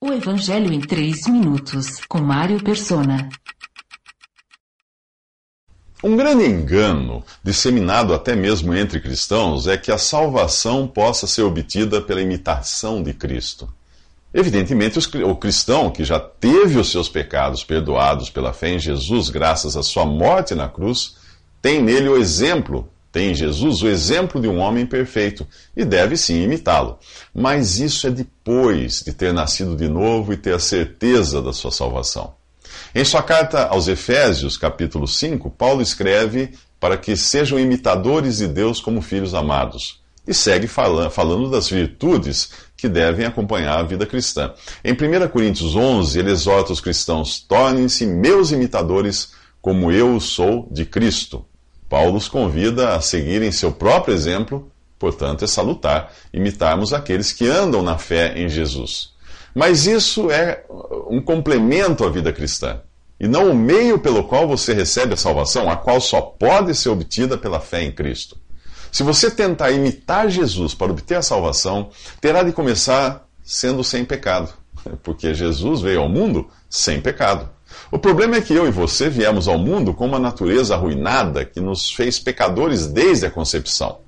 O Evangelho em 3 minutos, com Mário Persona. Um grande engano, disseminado até mesmo entre cristãos, é que a salvação possa ser obtida pela imitação de Cristo. Evidentemente, o cristão que já teve os seus pecados perdoados pela fé em Jesus, graças à sua morte na cruz, tem nele o exemplo tem em Jesus o exemplo de um homem perfeito e deve sim imitá-lo. Mas isso é depois de ter nascido de novo e ter a certeza da sua salvação. Em sua carta aos Efésios, capítulo 5, Paulo escreve para que sejam imitadores de Deus como filhos amados. E segue falando das virtudes que devem acompanhar a vida cristã. Em 1 Coríntios 11, ele exorta os cristãos: tornem-se meus imitadores, como eu sou de Cristo. Paulo os convida a seguirem seu próprio exemplo, portanto, é salutar imitarmos aqueles que andam na fé em Jesus. Mas isso é um complemento à vida cristã, e não o meio pelo qual você recebe a salvação, a qual só pode ser obtida pela fé em Cristo. Se você tentar imitar Jesus para obter a salvação, terá de começar sendo sem pecado, porque Jesus veio ao mundo sem pecado. O problema é que eu e você viemos ao mundo com uma natureza arruinada que nos fez pecadores desde a concepção.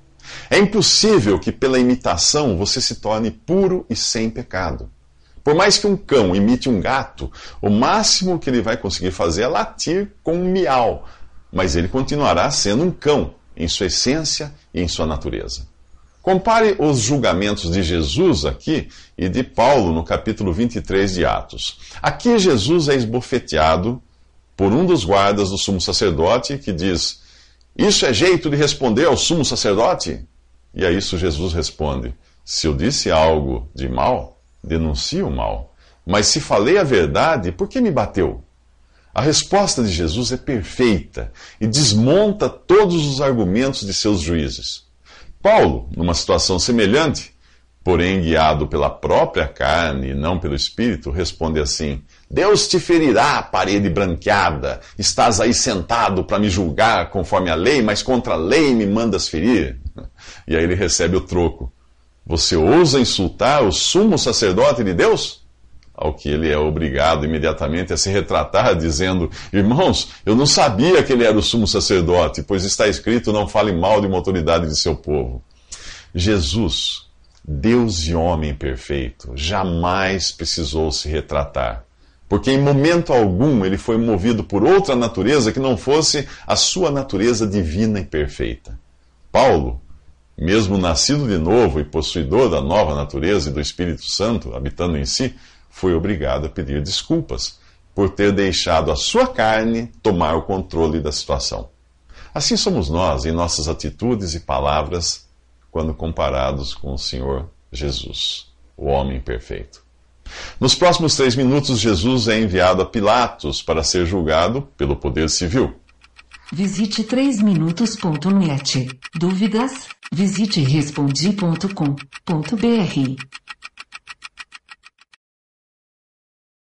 É impossível que pela imitação você se torne puro e sem pecado. Por mais que um cão imite um gato, o máximo que ele vai conseguir fazer é latir com um miau, mas ele continuará sendo um cão em sua essência e em sua natureza. Compare os julgamentos de Jesus aqui e de Paulo no capítulo 23 de Atos. Aqui Jesus é esbofeteado por um dos guardas do sumo sacerdote que diz: Isso é jeito de responder ao sumo sacerdote? E a isso Jesus responde: Se eu disse algo de mal, denuncie o mal. Mas se falei a verdade, por que me bateu? A resposta de Jesus é perfeita e desmonta todos os argumentos de seus juízes. Paulo, numa situação semelhante, porém guiado pela própria carne e não pelo espírito, responde assim: Deus te ferirá, parede branqueada. Estás aí sentado para me julgar conforme a lei, mas contra a lei me mandas ferir. E aí ele recebe o troco. Você ousa insultar o sumo sacerdote de Deus? Ao que ele é obrigado imediatamente a se retratar, dizendo: Irmãos, eu não sabia que ele era o sumo sacerdote, pois está escrito: não fale mal de uma autoridade de seu povo. Jesus, Deus e homem perfeito, jamais precisou se retratar, porque em momento algum ele foi movido por outra natureza que não fosse a sua natureza divina e perfeita. Paulo, mesmo nascido de novo e possuidor da nova natureza e do Espírito Santo habitando em si, foi obrigado a pedir desculpas por ter deixado a sua carne tomar o controle da situação. Assim somos nós em nossas atitudes e palavras quando comparados com o Senhor Jesus, o homem perfeito. Nos próximos três minutos, Jesus é enviado a Pilatos para ser julgado pelo poder civil. Visite 3minutos.net. Dúvidas? Visite respondi.com.br.